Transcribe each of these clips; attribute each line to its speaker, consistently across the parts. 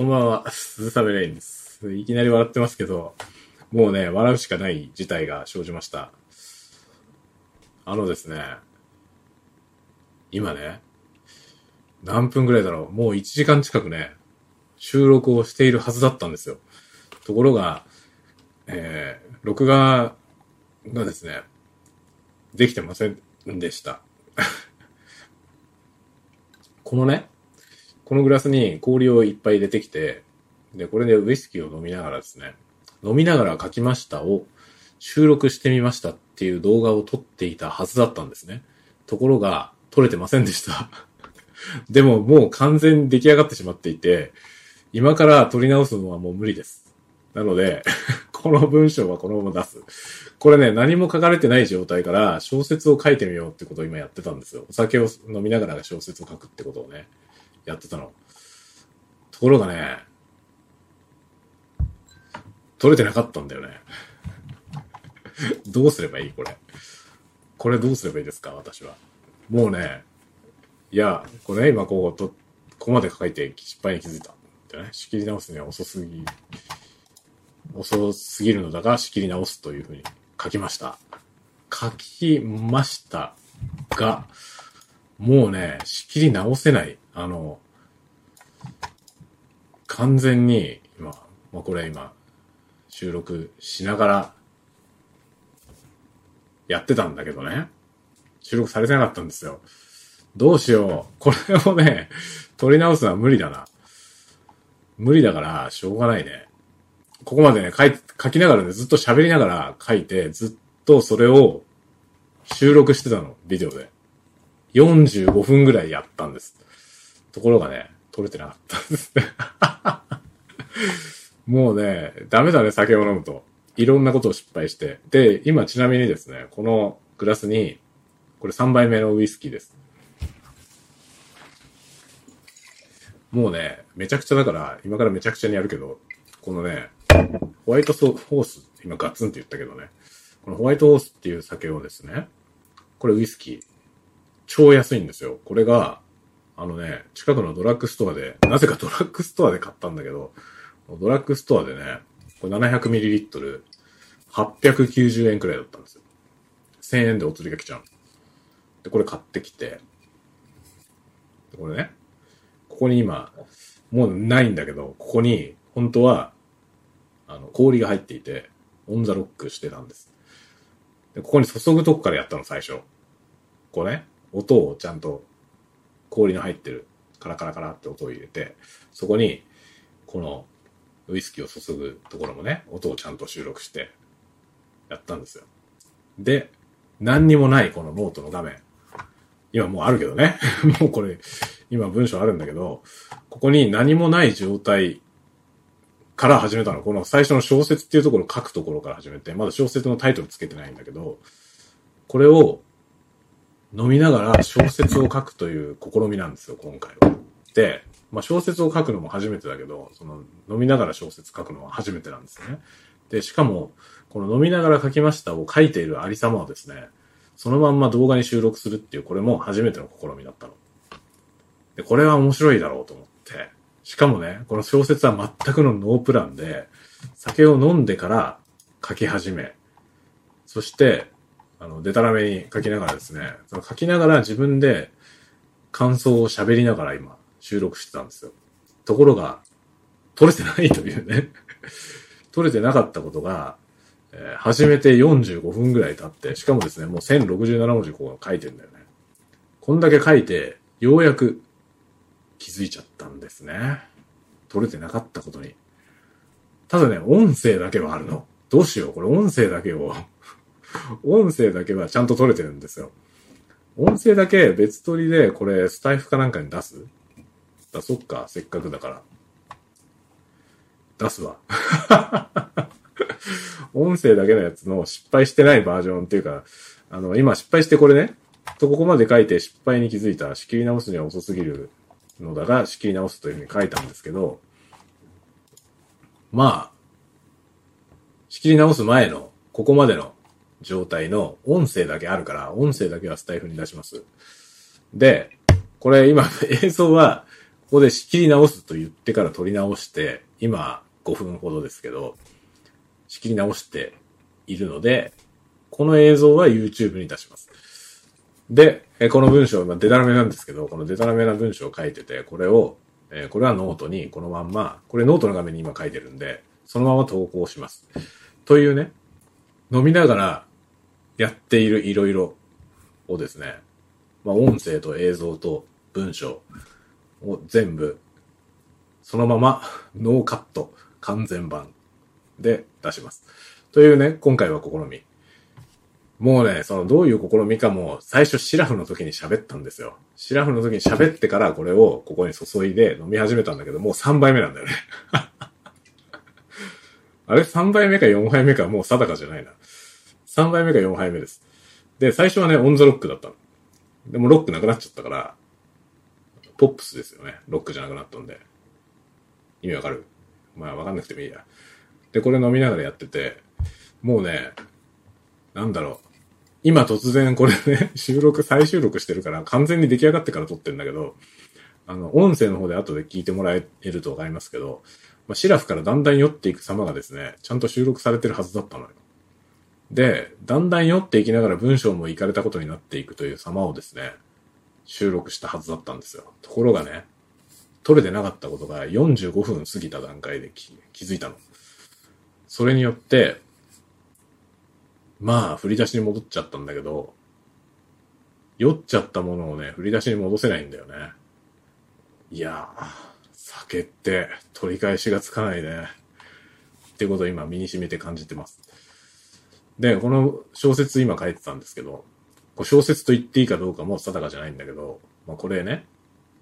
Speaker 1: こんばんは、鈴雨レインです。いきなり笑ってますけど、もうね、笑うしかない事態が生じました。あのですね、今ね、何分ぐらいだろう、もう1時間近くね、収録をしているはずだったんですよ。ところが、えー、録画がですね、できてませんでした。このね、このグラスに氷をいっぱい入れてきて、で、これでウイスキーを飲みながらですね、飲みながら書きましたを収録してみましたっていう動画を撮っていたはずだったんですね。ところが、撮れてませんでした。でももう完全に出来上がってしまっていて、今から撮り直すのはもう無理です。なので、この文章はこのまま出す。これね、何も書かれてない状態から小説を書いてみようってことを今やってたんですよ。お酒を飲みながら小説を書くってことをね。やってたの。ところがね、取れてなかったんだよね。どうすればいいこれ。これどうすればいいですか私は。もうね、いや、これね、今こう、と、ここまで書いて失敗に気づいた。ってね、仕切り直すには遅すぎ、遅すぎるのだが仕切り直すというふうに書きました。書きましたが、もうね、仕切り直せない。あの、完全に、今、まあ、これ今、収録しながら、やってたんだけどね。収録されてなかったんですよ。どうしよう。これをね、撮り直すのは無理だな。無理だから、しょうがないね。ここまでね、書い、書きながらね、ずっと喋りながら書いて、ずっとそれを収録してたの、ビデオで。45分ぐらいやったんです。ところがね、撮れてなかったんですね。もうね、ダメだね、酒を飲むと。いろんなことを失敗して。で、今ちなみにですね、このグラスに、これ3杯目のウイスキーです。もうね、めちゃくちゃだから、今からめちゃくちゃにやるけど、このね、ホワイトソホース、今ガツンって言ったけどね、このホワイトホースっていう酒をですね、これウイスキー、超安いんですよ。これが、あのね、近くのドラッグストアで、なぜかドラッグストアで買ったんだけど、ドラッグストアでね、これ 700ml、890円くらいだったんですよ。1000円でお釣りが来ちゃう。で、これ買ってきて、これね、ここに今、もうないんだけど、ここに、本当は、あの、氷が入っていて、オンザロックしてたんです。で、ここに注ぐとこからやったの、最初。これね、音をちゃんと氷の入ってるカラカラカラって音を入れて、そこに、このウイスキーを注ぐところもね、音をちゃんと収録してやったんですよ。で、何にもないこのノートの画面。今もうあるけどね。もうこれ、今文章あるんだけど、ここに何もない状態から始めたの。この最初の小説っていうところ書くところから始めて、まだ小説のタイトルつけてないんだけど、これを飲みながら小説を書くという試みなんですよ、今回は。で、まあ小説を書くのも初めてだけど、その飲みながら小説書くのは初めてなんですね。で、しかも、この飲みながら書きましたを書いているありさまはですね、そのまんま動画に収録するっていう、これも初めての試みだったの。で、これは面白いだろうと思って、しかもね、この小説は全くのノープランで、酒を飲んでから書き始め、そして、あの、デタラメに書きながらですね、その書きながら自分で感想を喋りながら今収録してたんですよ。ところが、撮れてないというね 撮れてなかったことが、えー、始めて45分ぐらい経って、しかもですね、もう1067文字こう書いてんだよね。こんだけ書いて、ようやく気づいちゃったんですね。撮れてなかったことに。ただね、音声だけはあるの。どうしようこれ音声だけを音声だけはちゃんと撮れてるんですよ。音声だけ別撮りでこれスタイフかなんかに出す？出そっか、せっかくだから。出すわ。音声だけのやつの失敗してないバージョンっていうか、あの、今失敗してこれね、とここまで書いて失敗に気づいた。仕切り直すには遅すぎるのだが、仕切り直すというふうに書いたんですけど、まあ、仕切り直す前の、ここまでの状態の音声だけあるから、音声だけはスタイフに出します。で、これ今映像は、ここで仕切り直すと言ってから撮り直して、今5分ほどですけど、仕切り直しているので、この映像は YouTube に出します。で、この文章、まあ、デタラメなんですけど、このデタラメな文章を書いてて、これを、えこれはノートにこのまんま、これノートの画面に今書いてるんで、そのまま投稿します。というね、飲みながらやっているいろいろをですね、まあ、音声と映像と文章を全部、そのまま ノーカット完全版で出します。というね、今回は試み。もうね、そのどういう試みかも最初シラフの時に喋ったんですよ。シラフの時に喋ってからこれをここに注いで飲み始めたんだけど、もう3杯目なんだよね。あれ ?3 杯目か4杯目かもう定かじゃないな。3杯目か4杯目です。で、最初はね、オンザロックだったの。でもロックなくなっちゃったから、ポップスですよね。ロックじゃなくなったんで。意味わかる？まあわかんなくてもいいや。で、これ飲みながらやってて、もうね、なんだろう。今突然これね、収録、再収録してるから完全に出来上がってから撮ってんだけど、あの、音声の方で後で聞いてもらえるとわかりますけど、まあ、シラフからだんだん酔っていく様がですね、ちゃんと収録されてるはずだったのよ。で、だんだん酔っていきながら文章もいかれたことになっていくという様をですね、収録したはずだったんですよ。ところがね、撮れてなかったことが45分過ぎた段階で気づいたの。それによって、まあ、振り出しに戻っちゃったんだけど、酔っちゃったものをね、振り出しに戻せないんだよね。いやー、酒って取り返しがつかないね。ってことを今身に染みて感じてます。で、この小説今書いてたんですけど、こ小説と言っていいかどうかも定かじゃないんだけど、まあ、これね、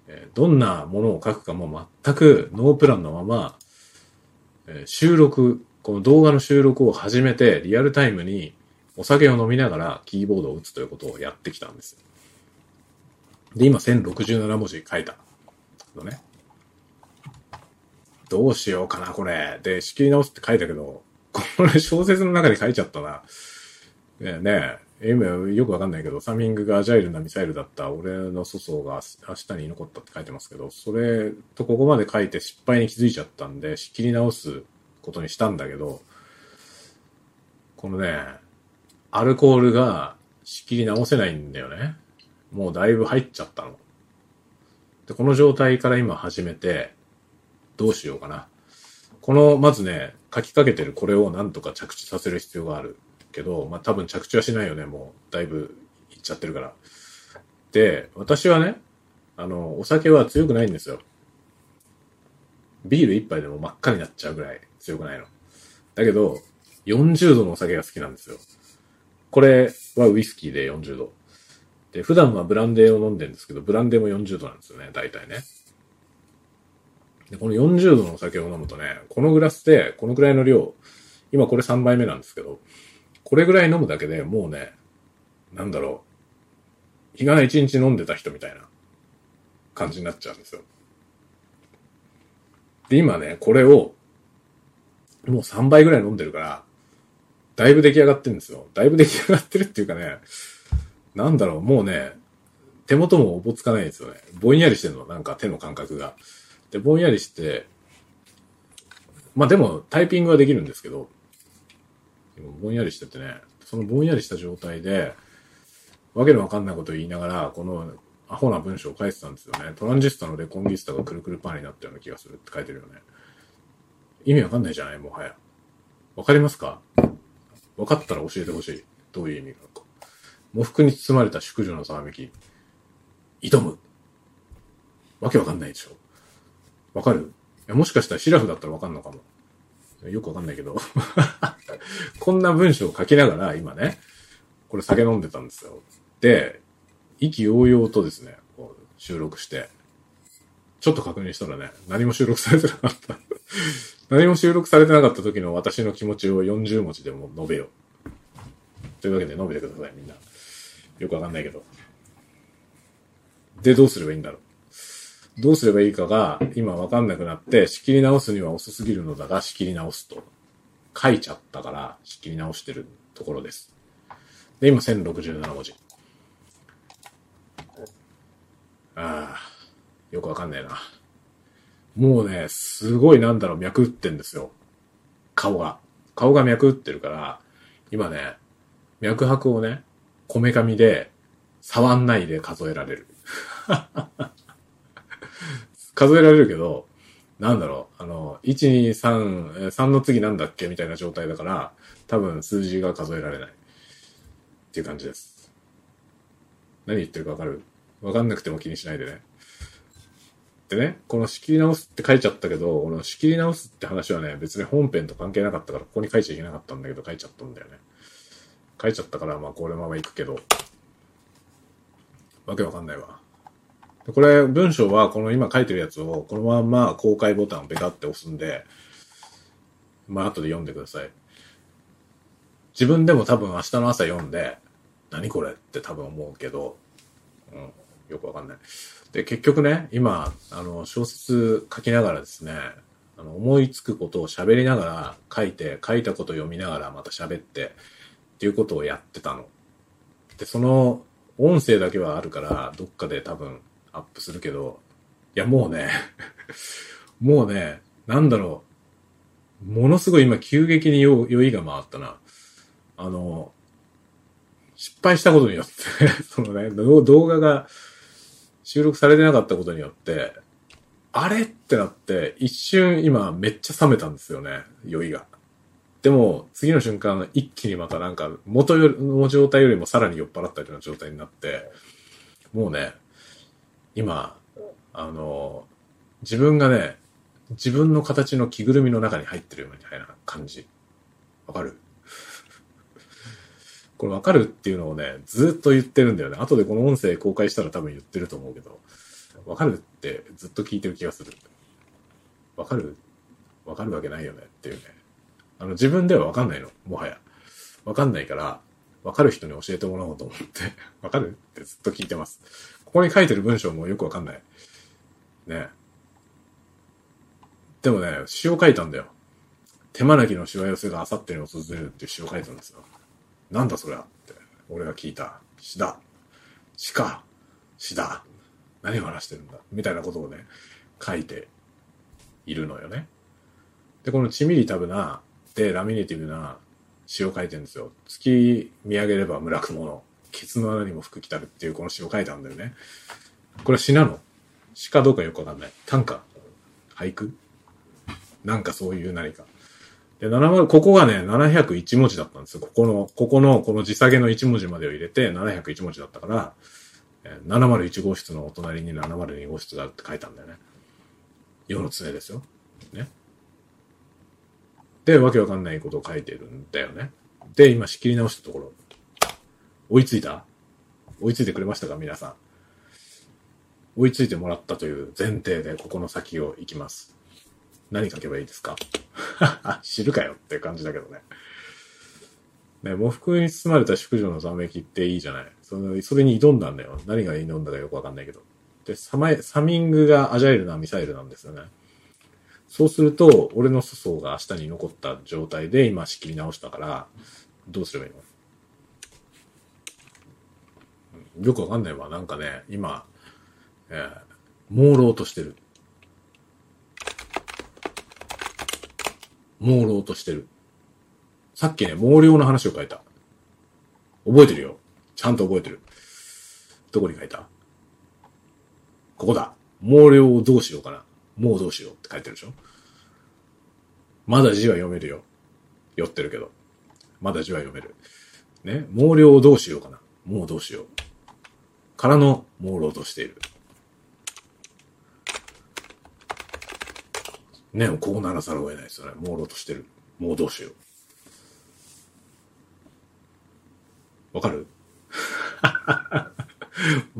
Speaker 1: えどんなものを書くかも全くノープランのまま、え収録、この動画の収録を始めてリアルタイムにお酒を飲みながらキーボードを打つということをやってきたんです。で、今1067文字書いたのね。どうしようかな、これ。で、仕切り直すって書いたけど、これ小説の中に書いちゃったな。ねえ、ねえ今よくわかんないけど、サミングがアジャイルなミサイルだった俺の粗相が明日に残ったって書いてますけど、それとここまで書いて失敗に気づいちゃったんで、仕切り直すことにしたんだけど、このね、アルコールが仕切り直せないんだよね。もうだいぶ入っちゃったの。で、この状態から今始めて、どうしようかな。この、まずね、書きかけてるこれをなんとか着地させる必要があるけど、まあ多分着地はしないよね、もう。だいぶいっちゃってるから。で、私はね、あの、お酒は強くないんですよ。ビール一杯でも真っ赤になっちゃうぐらい強くないの。だけど、40度のお酒が好きなんですよ。これはウイスキーで40度。で、普段はブランデーを飲んでるんですけど、ブランデーも40度なんですよね、大体ね。で、この40度のお酒を飲むとね、このグラスで、このくらいの量、今これ3杯目なんですけど、これぐらい飲むだけでもうね、なんだろう、日がな1日飲んでた人みたいな感じになっちゃうんですよ。で、今ね、これを、もう3杯ぐらい飲んでるから、だいぶ出来上がってるんですよ。だいぶ出来上がってるっていうかね、なんだろう、もうね、手元もおぼつかないですよね。ぼんやりしてるの、なんか手の感覚が。で、ぼんやりして、まあでもタイピングはできるんですけど、ぼんやりしててね、そのぼんやりした状態で、わけのわかんないことを言いながら、このアホな文章を書いてたんですよね。トランジスタのレコンギスタがくるくるパーになったような気がするって書いてるよね。意味わかんないじゃないもはや。わかりますか？わかったら教えてほしい。どういう意味なのか。喪服に包まれた淑女のざわめき。挑む。わけわかんないでしょ。わかる？もしかしたらシラフだったらわかんのかも。よくわかんないけど。こんな文章を書きながら今ね、これ酒飲んでたんですよ。で、意気揚々とですね、こう収録して、ちょっと確認したらね、何も収録されてなかった。何も収録されてなかった時の私の気持ちを40文字でも述べよう。というわけで述べてください、みんな。よくわかんないけど。で、どうすればいいんだろう。どうすればいいかが、今わかんなくなって、仕切り直すには遅すぎるのだが、仕切り直すと。書いちゃったから、仕切り直してるところです。で、今1067文字。ああ、よくわかんないな。もうね、すごいなんだろう、脈打ってんですよ。顔が。顔が脈打ってるから、今ね、脈拍をね、こめかみで、触んないで数えられる。数えられるけど、なんだろう、あの、1、2、3、3の次なんだっけみたいな状態だから、多分数字が数えられない。っていう感じです。何言ってるかわかる？わかんなくても気にしないでね。でね、この仕切り直すって書いちゃったけど、この仕切り直すって話はね、別に本編と関係なかったから、ここに書いちゃいけなかったんだけど、書いちゃったんだよね。書いちゃったから、まあこれまま行くけど、わけわかんないわ。これ、文章はこの今書いてるやつを、このまんま公開ボタンをペタって押すんで、まあ後で読んでください。自分でも多分明日の朝読んで、何これって多分思うけど、うん、よくわかんない。で、結局ね、今、あの、小説書きながらですね、あの、思いつくことを喋りながら書いて、書いたことを読みながらまた喋って、っていうことをやってたの。で、その、音声だけはあるから、どっかで多分アップするけど、いや、もうね、もうね、なんだろう、ものすごい今急激に酔いが回ったな。あの、失敗したことによって、そのね、動画が収録されてなかったことによって、あれってなって、一瞬今めっちゃ冷めたんですよね、酔いが。でも、次の瞬間、一気にまたなんか、元の状態よりもさらに酔っ払ったような状態になって、もうね、今、あの、自分がね、自分の形の着ぐるみの中に入ってるみたいな感じ。わかる？これわかるっていうのをね、ずっと言ってるんだよね。後でこの音声公開したら多分言ってると思うけど、わかるってずっと聞いてる気がする。わかる？わかるわけないよねっていうね。あの、自分ではわかんないの。もはや。わかんないから、わかる人に教えてもらおうと思って、わかる？ってずっと聞いてます。ここに書いてる文章もよくわかんない。ね。でもね、詩を書いたんだよ。手招きのしわ寄せがあさってに訪れるっていう詩を書いたんですよ。なんだそれはって。俺が聞いた。詩だ。詩か。詩だ。何を話してるんだみたいなことをね、書いているのよね。で、このチミリタブな、で、ラミネティブな詩を書いてるんですよ。月見上げれば村雲の、ケツの穴にも服着たるっていうこの詩を書いたんだよね。これは詩なの？詩かどうかよくわかんない。短歌？俳句？なんかそういう何か。で、70ここがね、701文字だったんですよ。ここの、ここの、この字下げの1文字までを入れて701文字だったから、701号室のお隣に702号室があるって書いたんだよね。世の常ですよ。ね。で、わけわかんないことを書いてるんだよね。で、今仕切り直したところ。追いついた？追いついてくれましたか？皆さん。追いついてもらったという前提で、ここの先を行きます。何書けばいいですか？知るかよって感じだけどね。ね、喪服に包まれた淑女のざめきっていいじゃない。その、それに挑んだんだよ。何が挑んだかよくわかんないけど。で、サマ、サミングがアジャイルなミサイルなんですよね。そうすると、俺の粗相が明日に残った状態で今仕切り直したから、どうすればいいのうんよくわかんないわ。なんかね、今、えー、朦朧としてる。朦朧としてる。さっきね、毛量の話を書いた。覚えてるよ。ちゃんと覚えてる。どこに書いた？ここだ。毛量をどうしようかな。もうどうしようって書いてるでしょまだ字は読めるよ。酔ってるけど。まだ字は読める。ね？毛量をどうしようかな。もうどうしよう。からの朦朧としている。ね、こうならざるを得ないですよね。朦朧としてる。もうどうしよう。わかる？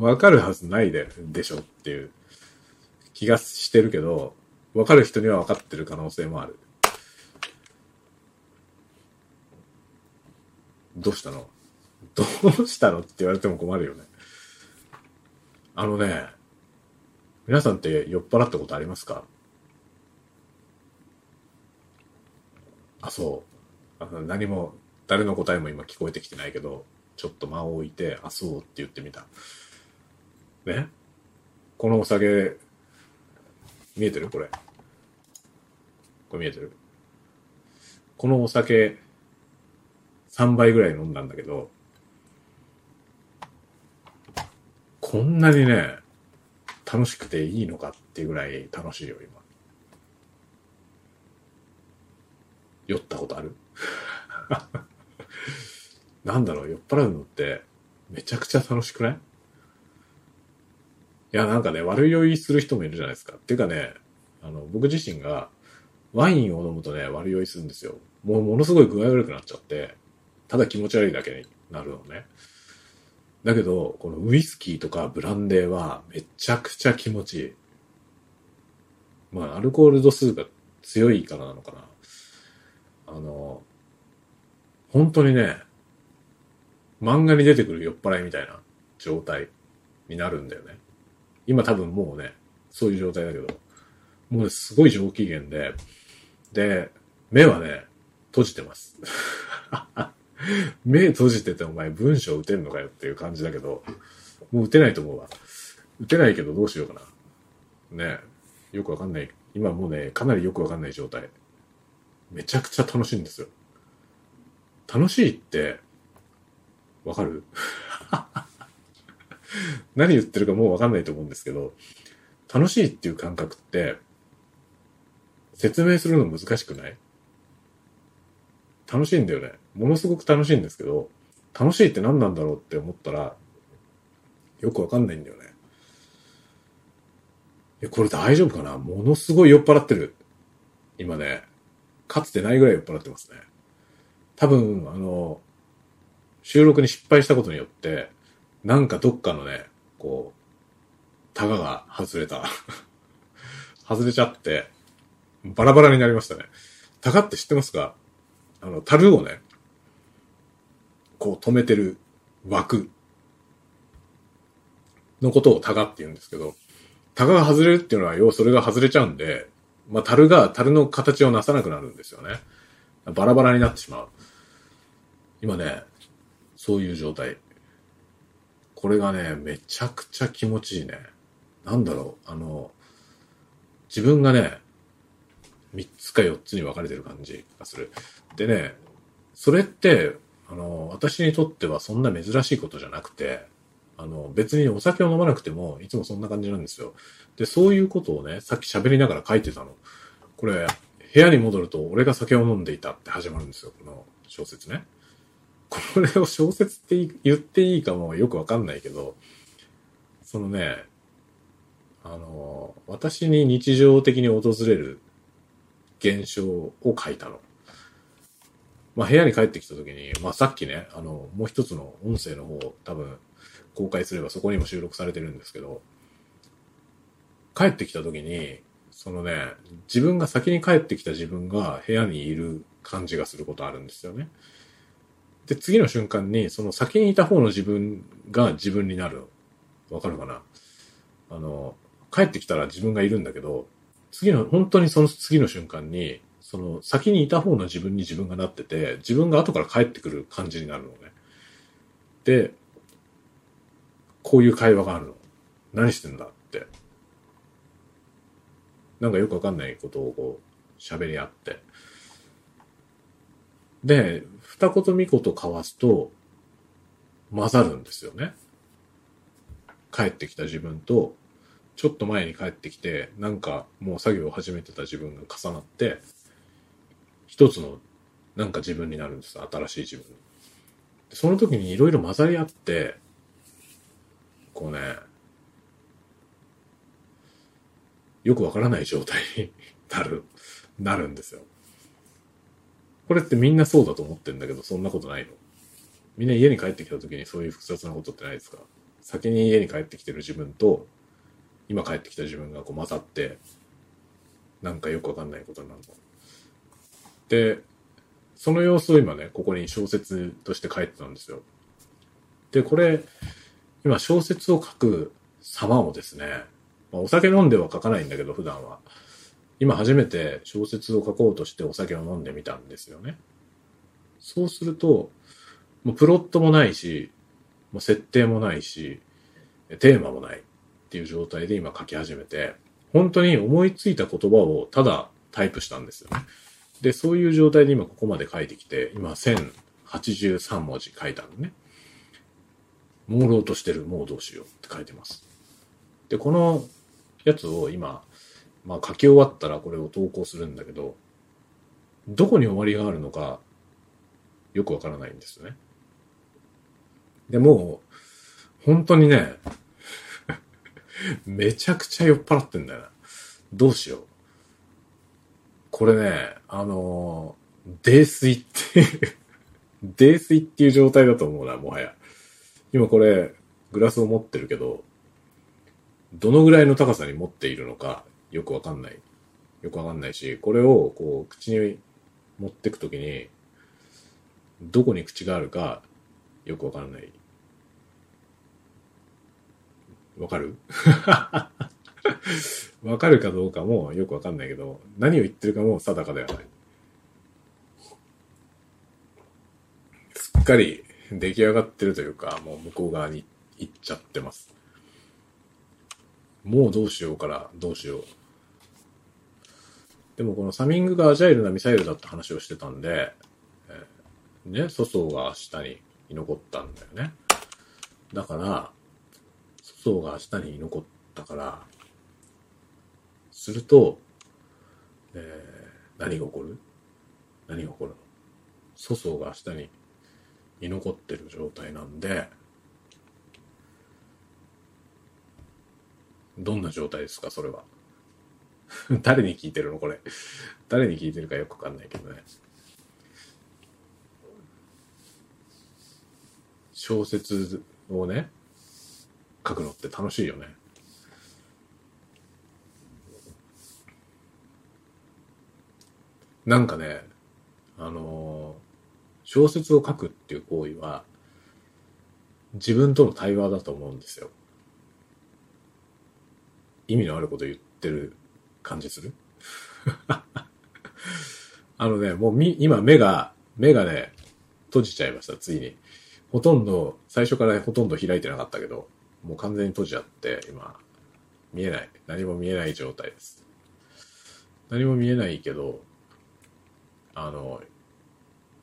Speaker 1: わかるはずないで、でしょっていう気がしてるけど、わかる人にはわかってる可能性もある。どうしたの？どうしたの？って言われても困るよね。あのね、皆さんって酔っ払ったことありますか？あ、そう。あの何も、誰の答えも今聞こえてきてないけど、ちょっと間を置いて、あ、そうって言ってみた。ね？このお酒、見えてる？これ。これ見えてる？このお酒、3杯ぐらい飲んだんだけど、こんなにね、楽しくていいのかっていうぐらい楽しいよ、今。酔ったことある？なんだろう、酔っ払うのってめちゃくちゃ楽しくない？いや、なんかね、悪酔いする人もいるじゃないですか。っていうかね、あの、僕自身がワインを飲むとね、悪酔いするんですよ。もうものすごい具合悪くなっちゃって、ただ気持ち悪いだけになるのね。だけど、このウイスキーとかブランデーはめちゃくちゃ気持ちいい。まあ、アルコール度数が強いからなのかな。あの、本当にね、漫画に出てくる酔っ払いみたいな状態になるんだよね。今多分もうね、そういう状態だけど、もう、すごい上機嫌で、で、目はね、閉じてます。目閉じててお前文章打てんのかよっていう感じだけど、もう打てないと思うわ。打てないけどどうしようかな。ねよくわかんない。今もうね、かなりよくわかんない状態。めちゃくちゃ楽しいんですよ。楽しいって、わかる？何言ってるかもうわかんないと思うんですけど、楽しいっていう感覚って、説明するの難しくない？楽しいんだよね。ものすごく楽しいんですけど、楽しいって何なんだろうって思ったら、よくわかんないんだよね。え、これ大丈夫かな？ものすごい酔っ払ってる。今ね、かつてないぐらい酔っ払ってますね。多分、あの、収録に失敗したことによって、なんかどっかのね、こう、タガが外れた。外れちゃって、バラバラになりましたね。タガって知ってますか？あの、樽をね、こう止めてる枠のことをタガって言うんですけど、タガが外れるっていうのは、要はそれが外れちゃうんで、まあ、樽が樽の形をなさなくなるんですよね。バラバラになってしまう。今ね、そういう状態。これがね、めちゃくちゃ気持ちいいね。なんだろう、あの、自分がね、3つか4つに分かれてる感じがする。でね、それって、あの、私にとってはそんな珍しいことじゃなくて、あの、別にお酒を飲まなくても、いつもそんな感じなんですよ。で、そういうことをね、さっき喋りながら書いてたの。これ、部屋に戻ると、俺が酒を飲んでいたって始まるんですよ、この小説ね。これを小説って言っていいかもよくわかんないけど、そのね、あの、私に日常的に訪れる現象を書いたの。まあ、部屋に帰ってきた時に、まあ、さっきね、あの、もう一つの音声の方、多分、公開すればそこにも収録されてるんですけど、帰ってきた時に、そのね、自分が先に帰ってきた自分が部屋にいる感じがすることあるんですよね。で、次の瞬間に、その先にいた方の自分が自分になる。わかるかな？あの、帰ってきたら自分がいるんだけど、次の、本当にその次の瞬間に、その先にいた方の自分に自分がなってて、自分が後から帰ってくる感じになるのね。で、こういう会話があるの。何してんだって。なんかよくわかんないことをこう、喋り合って。で、二言三言交わすと、混ざるんですよね。帰ってきた自分と、ちょっと前に帰ってきて、なんかもう作業を始めてた自分が重なって、一つのなんか自分になるんです。新しい自分。その時にいろいろ混ざり合って、こうね、よくわからない状態に なる、なるんですよ。これってみんなそうだと思ってんだけど、そんなことないの。みんな家に帰ってきた時にそういう複雑なことってないですか先に家に帰ってきてる自分と、今帰ってきた自分がこう混ざって、なんかよくわかんないことになるの。で、その様子を今ね、ここに小説として書いてたんですよ。で、これ、今小説を書く様をですね、まあ、お酒飲んでは書かないんだけど、普段は。今初めて小説を書こうとしてお酒を飲んでみたんですよね。そうすると、もうプロットもないし、もう設定もないし、テーマもない。っていう状態で今書き始めて、本当に思いついた言葉をただタイプしたんですよね。で、そういう状態で今ここまで書いてきて、今1083文字書いたのね。朦朧としてる、もうどうしようって書いてます。で、このやつを今、まあ書き終わったらこれを投稿するんだけど、どこに終わりがあるのか、よくわからないんですよね。でも、本当にね、めちゃくちゃ酔っ払ってんだよな。どうしよう。これね、あの、泥酔っていう 泥酔っていう状態だと思うな、もはや。今これ、グラスを持ってるけど、どのぐらいの高さに持っているのか、よくわかんない。よくわかんないし、これをこう、口に持ってくときに、どこに口があるか、よくわからない。わかる？わかるかどうかもよくわかんないけど、何を言ってるかも定かではない。すっかり出来上がってるというか、もう向こう側に行っちゃってます。もうどうしようからどうしよう。でもこのサミングがアジャイルなミサイルだって話をしてたんで、えーね、粗相が下に居残ったんだよね。だから、粗相が下に居残ったから、すると、えー何が起こる？何が起こる？の粗相が下に居残ってる状態なんで、どんな状態ですか、それは？誰に聞いてるのこれ？誰に聞いてるかよくわかんないけどね。小説をね、書くのって楽しいよね。なんかね、あのー小説を書くっていう行為は、自分との対話だと思うんですよ。意味のあること言ってる感じする？あのね、もうみ、今目が、目がね、閉じちゃいました、ついに。ほとんど、最初からほとんど開いてなかったけど、もう完全に閉じちゃって、今、見えない。何も見えない状態です。何も見えないけど、あの、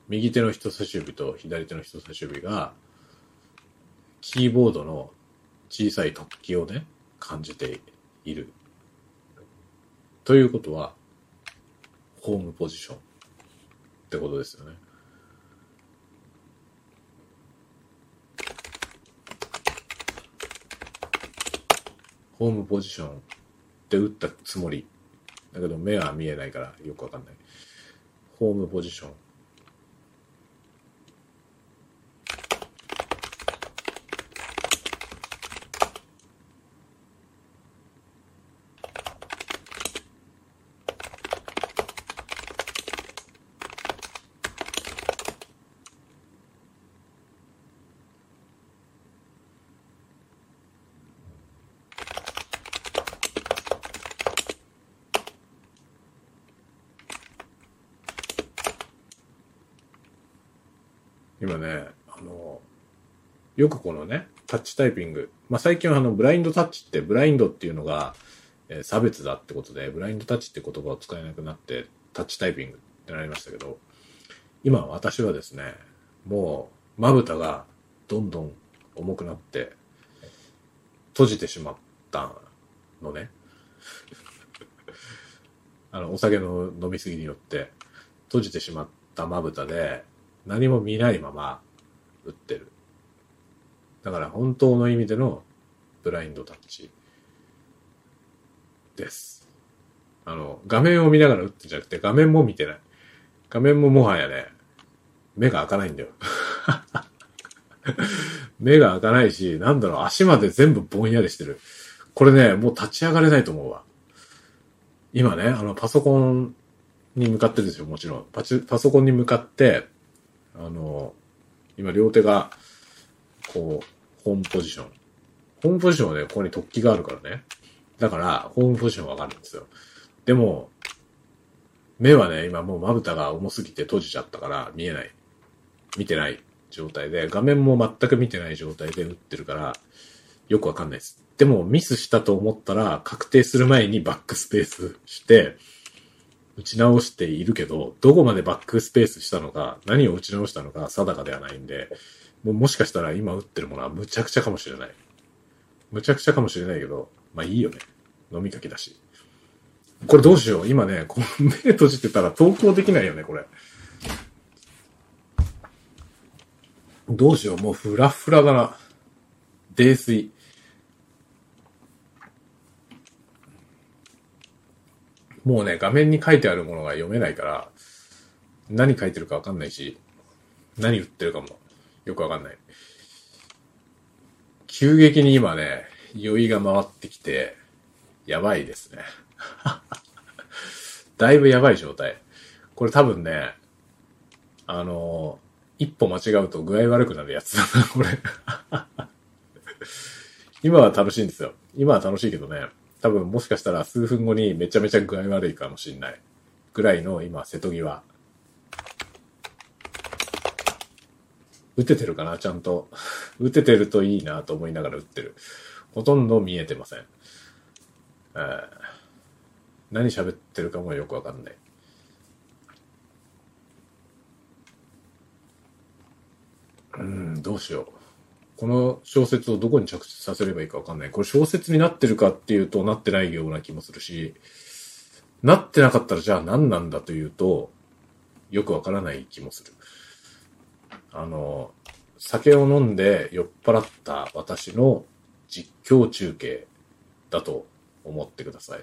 Speaker 1: 右手の人差し指と左手の人差し指が、キーボードの小さい突起をね、感じている。ということは、ホームポジションってことですよね。ホームポジションって打ったつもり。だけど目は見えないからよくわかんない。ホームポジション。今ね、あの、よくこのね、タッチタイピング。まあ、最近はあの、ブラインドタッチって、ブラインドっていうのが、えー差別だってことで、ブラインドタッチって言葉を使えなくなって、タッチタイピングってなりましたけど、今私はですね、もう、まぶたがどんどん重くなって、閉じてしまったのね。あの、お酒の飲みすぎによって、閉じてしまったまぶたで、何も見ないまま打ってる。だから本当の意味でのブラインドタッチです。あの、画面を見ながら打ってんじゃなくて画面も見てない。画面ももはやね、目が開かないんだよ。目が開かないし、なんだろう、足まで全部ぼんやりしてる。これね、もう立ち上がれないと思うわ。今ね、あの、パソコンに向かってるんですよ、もちろん。パチパソコンに向かって、あの、今両手が、こう、ホームポジション。ホームポジションはね、ここに突起があるからね。だから、ホームポジションわかるんですよ。でも、目はね、今もうまぶたが重すぎて閉じちゃったから見えない。見てない状態で、画面も全く見てない状態で打ってるから、よくわかんないです。でも、ミスしたと思ったら、確定する前にバックスペースして、打ち直しているけど、どこまでバックスペースしたのか、何を打ち直したのか定かではないんで、ももしかしたら今打ってるものはむちゃくちゃかもしれない。むちゃくちゃかもしれないけど、まあいいよね。飲みかけだし。これどうしよう今ね、この目閉じてたら投稿できないよね、これ。どうしようもうフラフラだな。泥酔。もうね、画面に書いてあるものが読めないから、何書いてるかわかんないし、何売ってるかもよくわかんない。急激に今ね、酔いが回ってきて、やばいですね。だいぶやばい状態。これ多分ね、あの、一歩間違うと具合悪くなるやつだな、これ。今は楽しいんですよ。今は楽しいけどね。多分もしかしたら数分後にめちゃめちゃ具合悪いかもしんない。ぐらいの今、瀬戸際。打ててるかなちゃんと。打ててるといいなと思いながら打ってる。ほとんど見えてません。えー、何喋ってるかもよくわかんない。うん、どうしよう。この小説をどこに着地させればいいかわかんない。これ小説になってるかっていうとなってないような気もするし、なってなかったらじゃあ何なんだというと、よくわからない気もする。あの、酒を飲んで酔っ払った私の実況中継だと思ってください。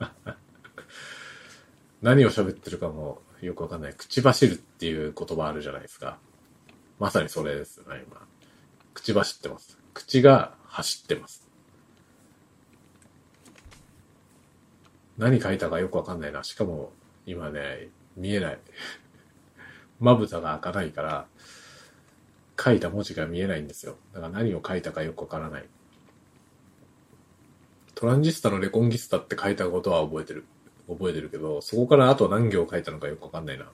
Speaker 1: 何を喋ってるかもよくわかんない。口走るっていう言葉あるじゃないですか。まさにそれですね、今。口走ってます。口が走ってます。何書いたかよくわかんないな。しかも、今ね、見えない。まぶたが開かないから、書いた文字が見えないんですよ。だから何を書いたかよくわからない。トランジスタのレコンギスタって書いたことは覚えてる。覚えてるけど、そこからあと何行書いたのかよくわかんないな。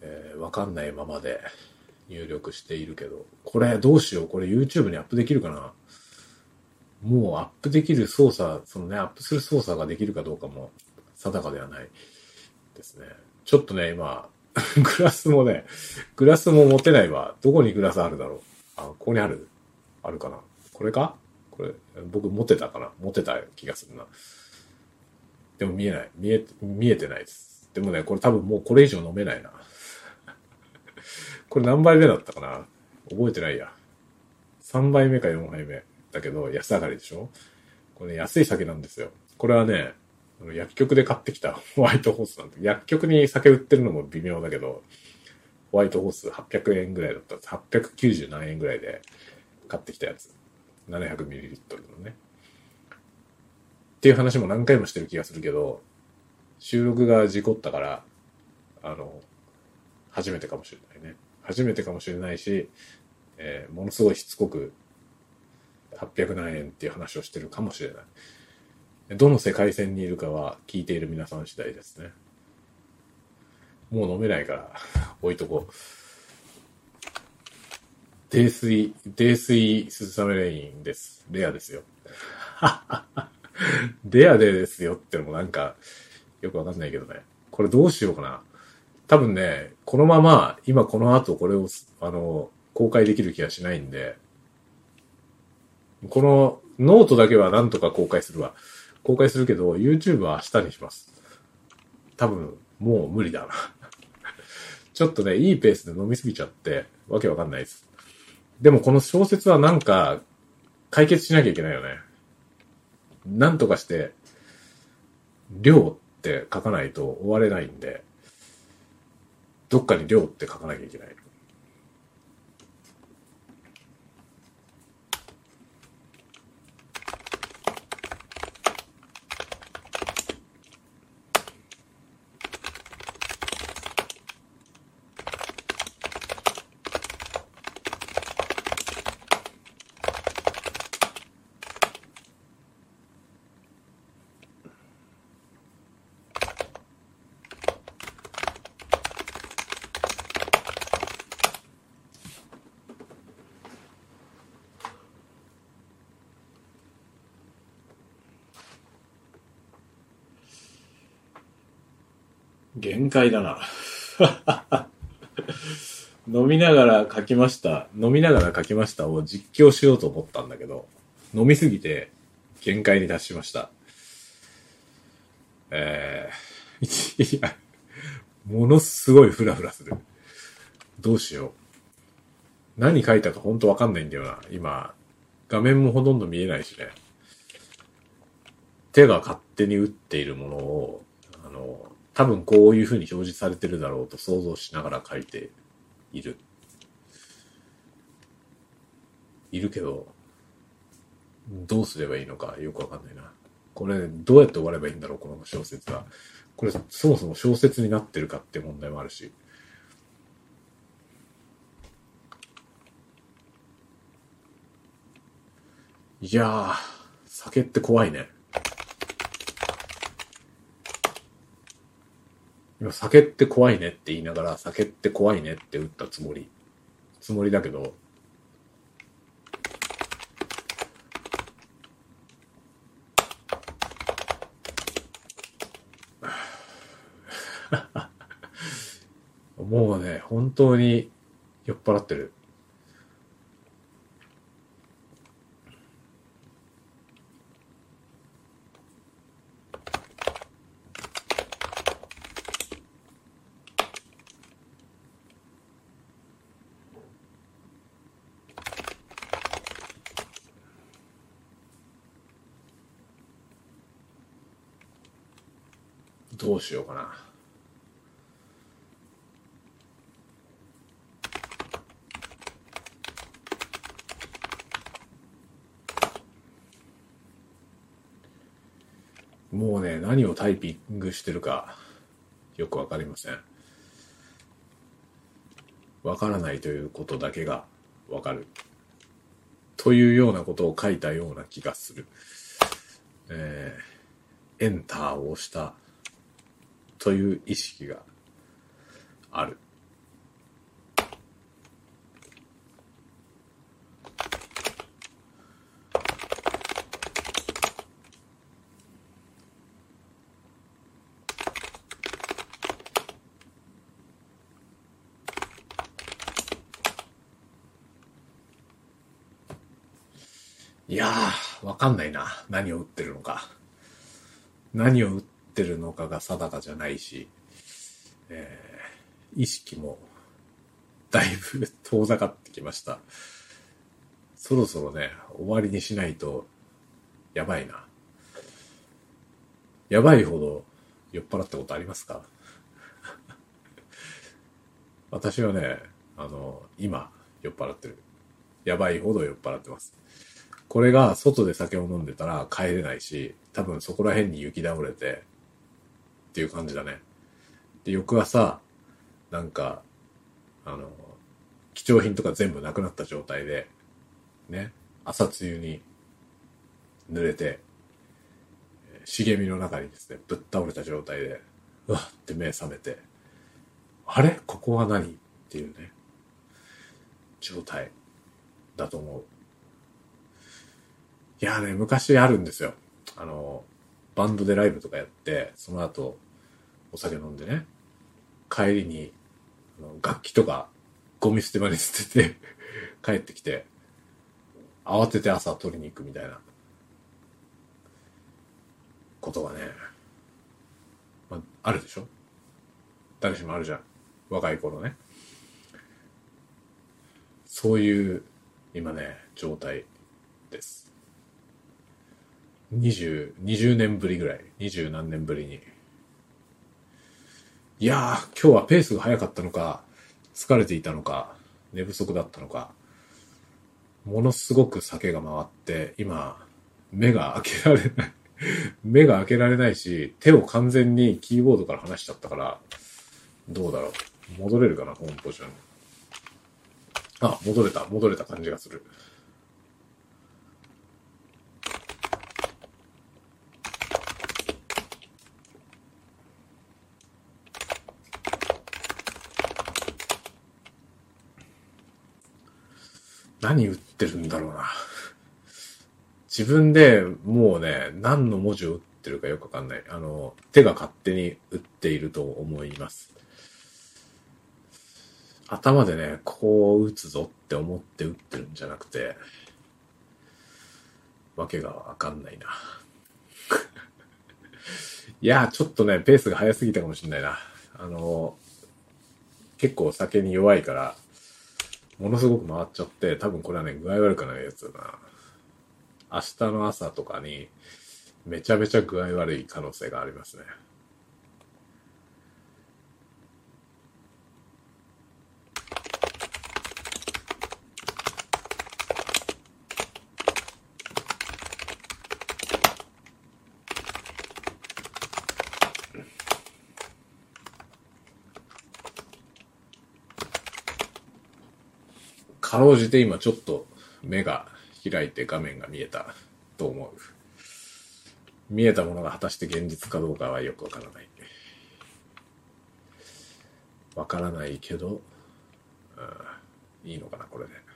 Speaker 1: えー、わかんないままで、入力しているけど、これどうしよう？これ YouTube にアップできるかな？もうアップできる操作、そのね、アップする操作ができるかどうかも定かではないですね。ちょっとね、今、グラスもね、グラスも持てないわ。どこにグラスあるだろう？あ、ここにある？あるかな？これか？これ、僕持てたかな？持てた気がするな。でも見えない。見え、見えてないです。でもね、これ多分もうこれ以上飲めないな。これ何杯目だったかな覚えてないや。3杯目か4杯目。だけど、安上がりでしょこれ、ね、安い酒なんですよ。これはね、薬局で買ってきた ホワイトホースなんで、薬局に酒売ってるのも微妙だけど、ホワイトホース800円ぐらいだったんです。890何円ぐらいで買ってきたやつ。700ml のね。っていう話も何回もしてる気がするけど、収録が事故ったから、あの、初めてかもしれない。初めてかもしれないし、えー、ものすごいしつこく800何円っていう話をしてるかもしれない。どの世界線にいるかは聞いている皆さん次第ですね。もう飲めないから置いとこう。泥酔、泥酔スズサメレインです。レアですよ。レアでですよってのもなんかよくわかんないけどね。これどうしようかな。多分ね、このまま、今この後これを、あの、公開できる気がしないんで、このノートだけはなんとか公開するわ。公開するけど、YouTube は明日にします。多分、もう無理だな。ちょっとね、いいペースで飲みすぎちゃって、わけわかんないです。でもこの小説はなんか、解決しなきゃいけないよね。なんとかして、量って書かないと終われないんで、どっかに量って書かなきゃいけない。限界だな。飲みながら書きました。飲みながら書きましたを実況しようと思ったんだけど、飲みすぎて限界に達しました。えー、いや、ものすごいフラフラする。どうしよう。何書いたかほんとわかんないんだよな。今、画面もほとんど見えないしね。手が勝手に打っているものを、あの、多分こういう風に表示されてるだろうと想像しながら書いている。いるけど、どうすればいいのかよくわかんないな。これ、どうやって終わればいいんだろう、この小説は。これ、そもそも小説になってるかって問題もあるし。いやー、酒って怖いね。今、酒って怖いねって言いながら、酒って怖いねって打ったつもり。つもりだけど、もうね、本当に酔っ払ってる。どうしようかな。もうね、何をタイピングしてるか、よくわかりません。わからないということだけがわかる。というようなことを書いたような気がする。えー、エンターを押したという意識がある。いやー、わかんないな。何を打ってるのか。何を打っててるのかが定かじゃないし、えー、意識もだいぶ遠ざかってきました。そろそろね、終わりにしないと、やばいな。やばいほど酔っ払ったことありますか？私はね、あの、今、酔っ払ってる。やばいほど酔っ払ってます。これが外で酒を飲んでたら帰れないし、多分そこら辺に雪倒れて、っていう感じだね。で、翌朝、なんか、あの、貴重品とか全部なくなった状態で、ね、朝露に濡れて、茂みの中にですね、ぶっ倒れた状態で、うわって目覚めて、あれ？ここは何？っていうね、状態だと思う。いやね、昔あるんですよ。あの、バンドでライブとかやって、その後、お酒飲んでね、帰りに、楽器とか、ゴミ捨て場に捨てて、帰ってきて、慌てて朝取りに行くみたいな、ことがね、まあ、あるでしょ？誰しもあるじゃん。若い頃ね。そういう、今ね、状態です。20、20年ぶりぐらい。20何年ぶりに。いやー、今日はペースが速かったのか、疲れていたのか、寝不足だったのか、ものすごく酒が回って、今、目が開けられない。目が開けられないし、手を完全にキーボードから離しちゃったから、どうだろう。戻れるかな、ホームポジションに。あ、戻れた、戻れた感じがする。何打ってるんだろうな。自分でもうね、何の文字を打ってるかよくわかんない。あの、手が勝手に打っていると思います。頭でね、こう打つぞって思って打ってるんじゃなくて、わけがわかんないな。いや、ちょっとね、ペースが速すぎたかもしんないな。あの、結構酒に弱いから、ものすごく回っちゃって、多分これはね、具合悪くないやつだな。明日の朝とかに、めちゃめちゃ具合悪い可能性がありますね。かろうじて今ちょっと目が開いて画面が見えたと思う。見えたものが果たして現実かどうかはよくわからない。わからないけど、うん、いいのかな、これで。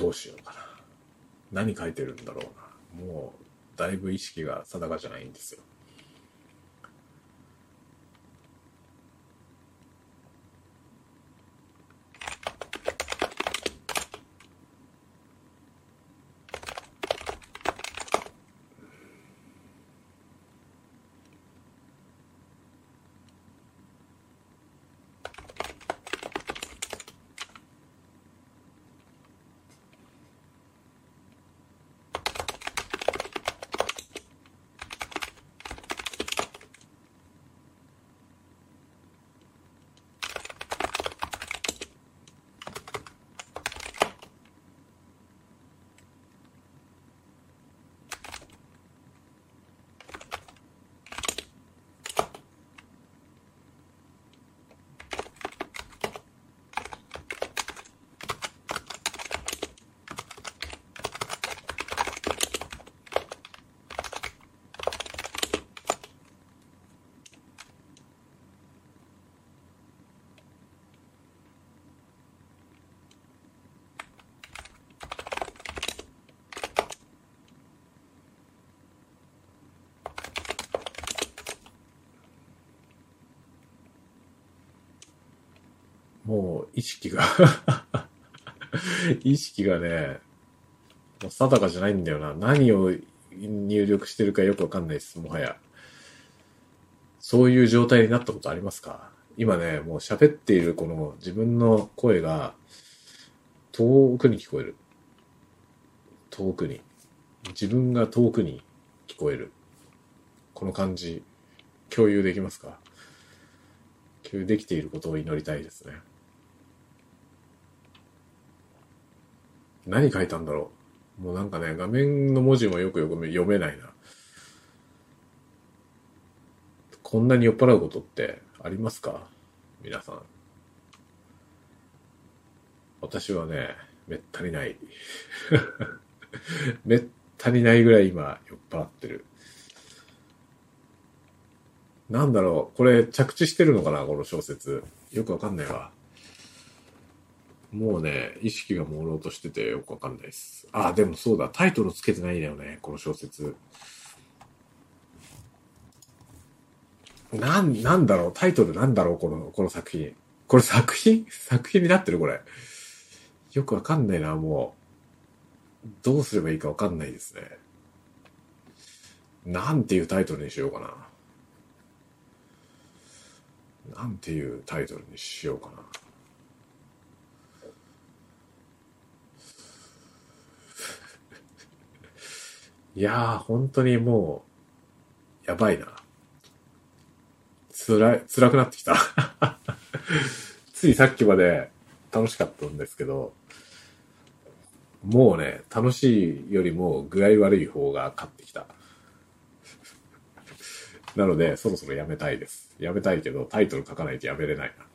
Speaker 1: どうしようかな。何書いてるんだろうな。もう、だいぶ意識が定かじゃないんですよ。もう意識が 意識がね、定かじゃないんだよな。何を入力してるかよくわかんないです、もはや。そういう状態になったことありますか？今ね、もう喋っているこの自分の声が遠くに聞こえる。遠くに。自分が遠くに聞こえる。この感じ、共有できますか？共有できていることを祈りたいですね。何書いたんだろうもうなんかね、画面の文字もよくよく読めないな。こんなに酔っ払うことってありますか？皆さん。私はね、めったにない。めったにないぐらい今酔っ払ってる。なんだろうこれ着地してるのかな？この小説。よくわかんないわ。もうね、意識が朦朧としててよくわかんないです。あ、でもそうだ、タイトルつけてないんだよね、この小説。なん、なんだろう、タイトルなんだろう、この、この作品。これ作品？作品になってるこれ。よくわかんないな、もう。どうすればいいかわかんないですね。なんていうタイトルにしようかな。なんていうタイトルにしようかな。いやー、本当にもう、やばいな。辛い、辛くなってきた。ついさっきまで楽しかったんですけど、もうね、楽しいよりも具合悪い方が勝ってきた。なので、そろそろやめたいです。やめたいけど、タイトル書かないとやめれないな。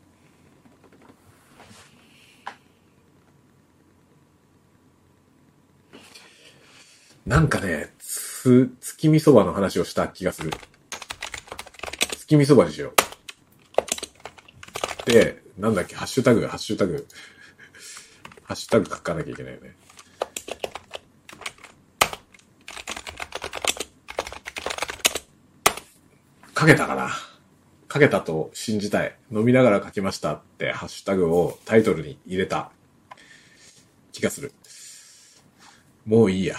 Speaker 1: なんかね、つ、月見そばの話をした気がする。月見そばにしよう。で、なんだっけ、ハッシュタグ、ハッシュタグ。ハッシュタグ書かなきゃいけないよね。書けたかな？書けたと信じたい。飲みながら書きましたってハッシュタグをタイトルに入れた気がする。もういいや。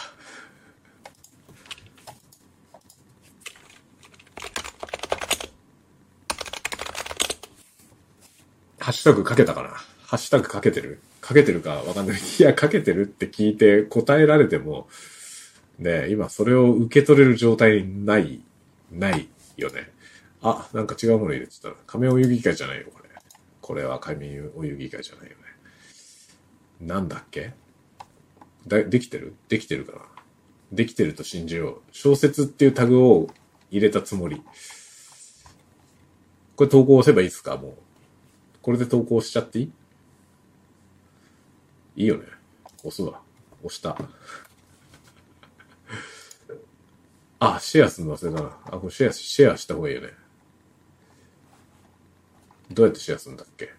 Speaker 1: ハッシュタグ書けたかな？ハッシュタグ書けてる？書けてるかわかんない。いや、書けてるって聞いて答えられても、ね今それを受け取れる状態にない、ないよね。あ、なんか違うもの入れてたら、仮面お遊戯会じゃないよ、これ。これは仮面お遊戯会じゃないよね。なんだっけ？だ、できてる？できてるかな？できてると信じよう。小説っていうタグを入れたつもり。これ投稿押せばいいですか？もう。これで投稿しちゃっていい？いいよね。押すわ。押した。あ、シェアするの忘れたな。あ、これシェア、シェアした方がいいよね。どうやってシェアするんだっけ？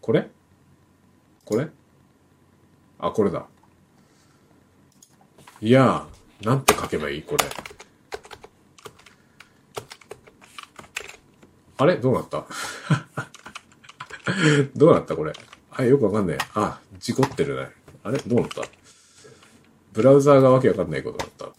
Speaker 1: これ？これ？あ、これだ。いやー、なんて書けばいい？これ。あれ？どうなった？どうなったこれ？あ、よくわかんねえ。あ、事故ってるね。あれ？どうなった？ブラウザーがわけわかんないこと。だったな。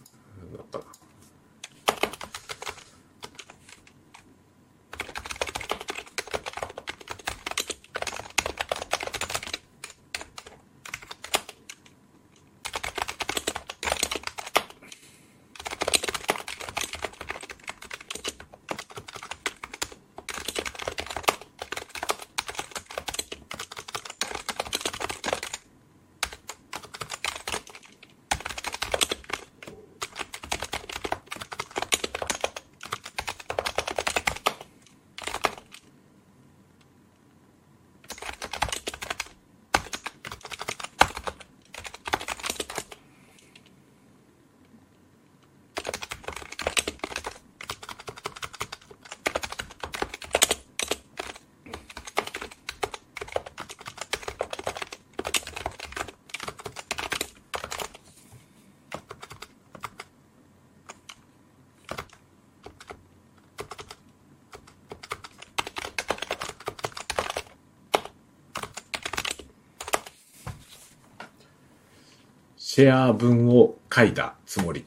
Speaker 1: シェア文を書いたつもり。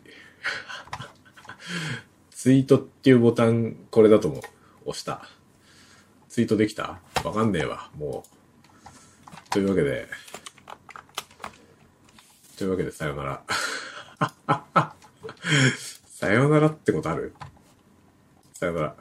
Speaker 1: ツイートっていうボタン、これだと思う。押した。ツイートできた？わかんねえわ、もう。というわけで、というわけでさよなら。さよならってことある？さよなら。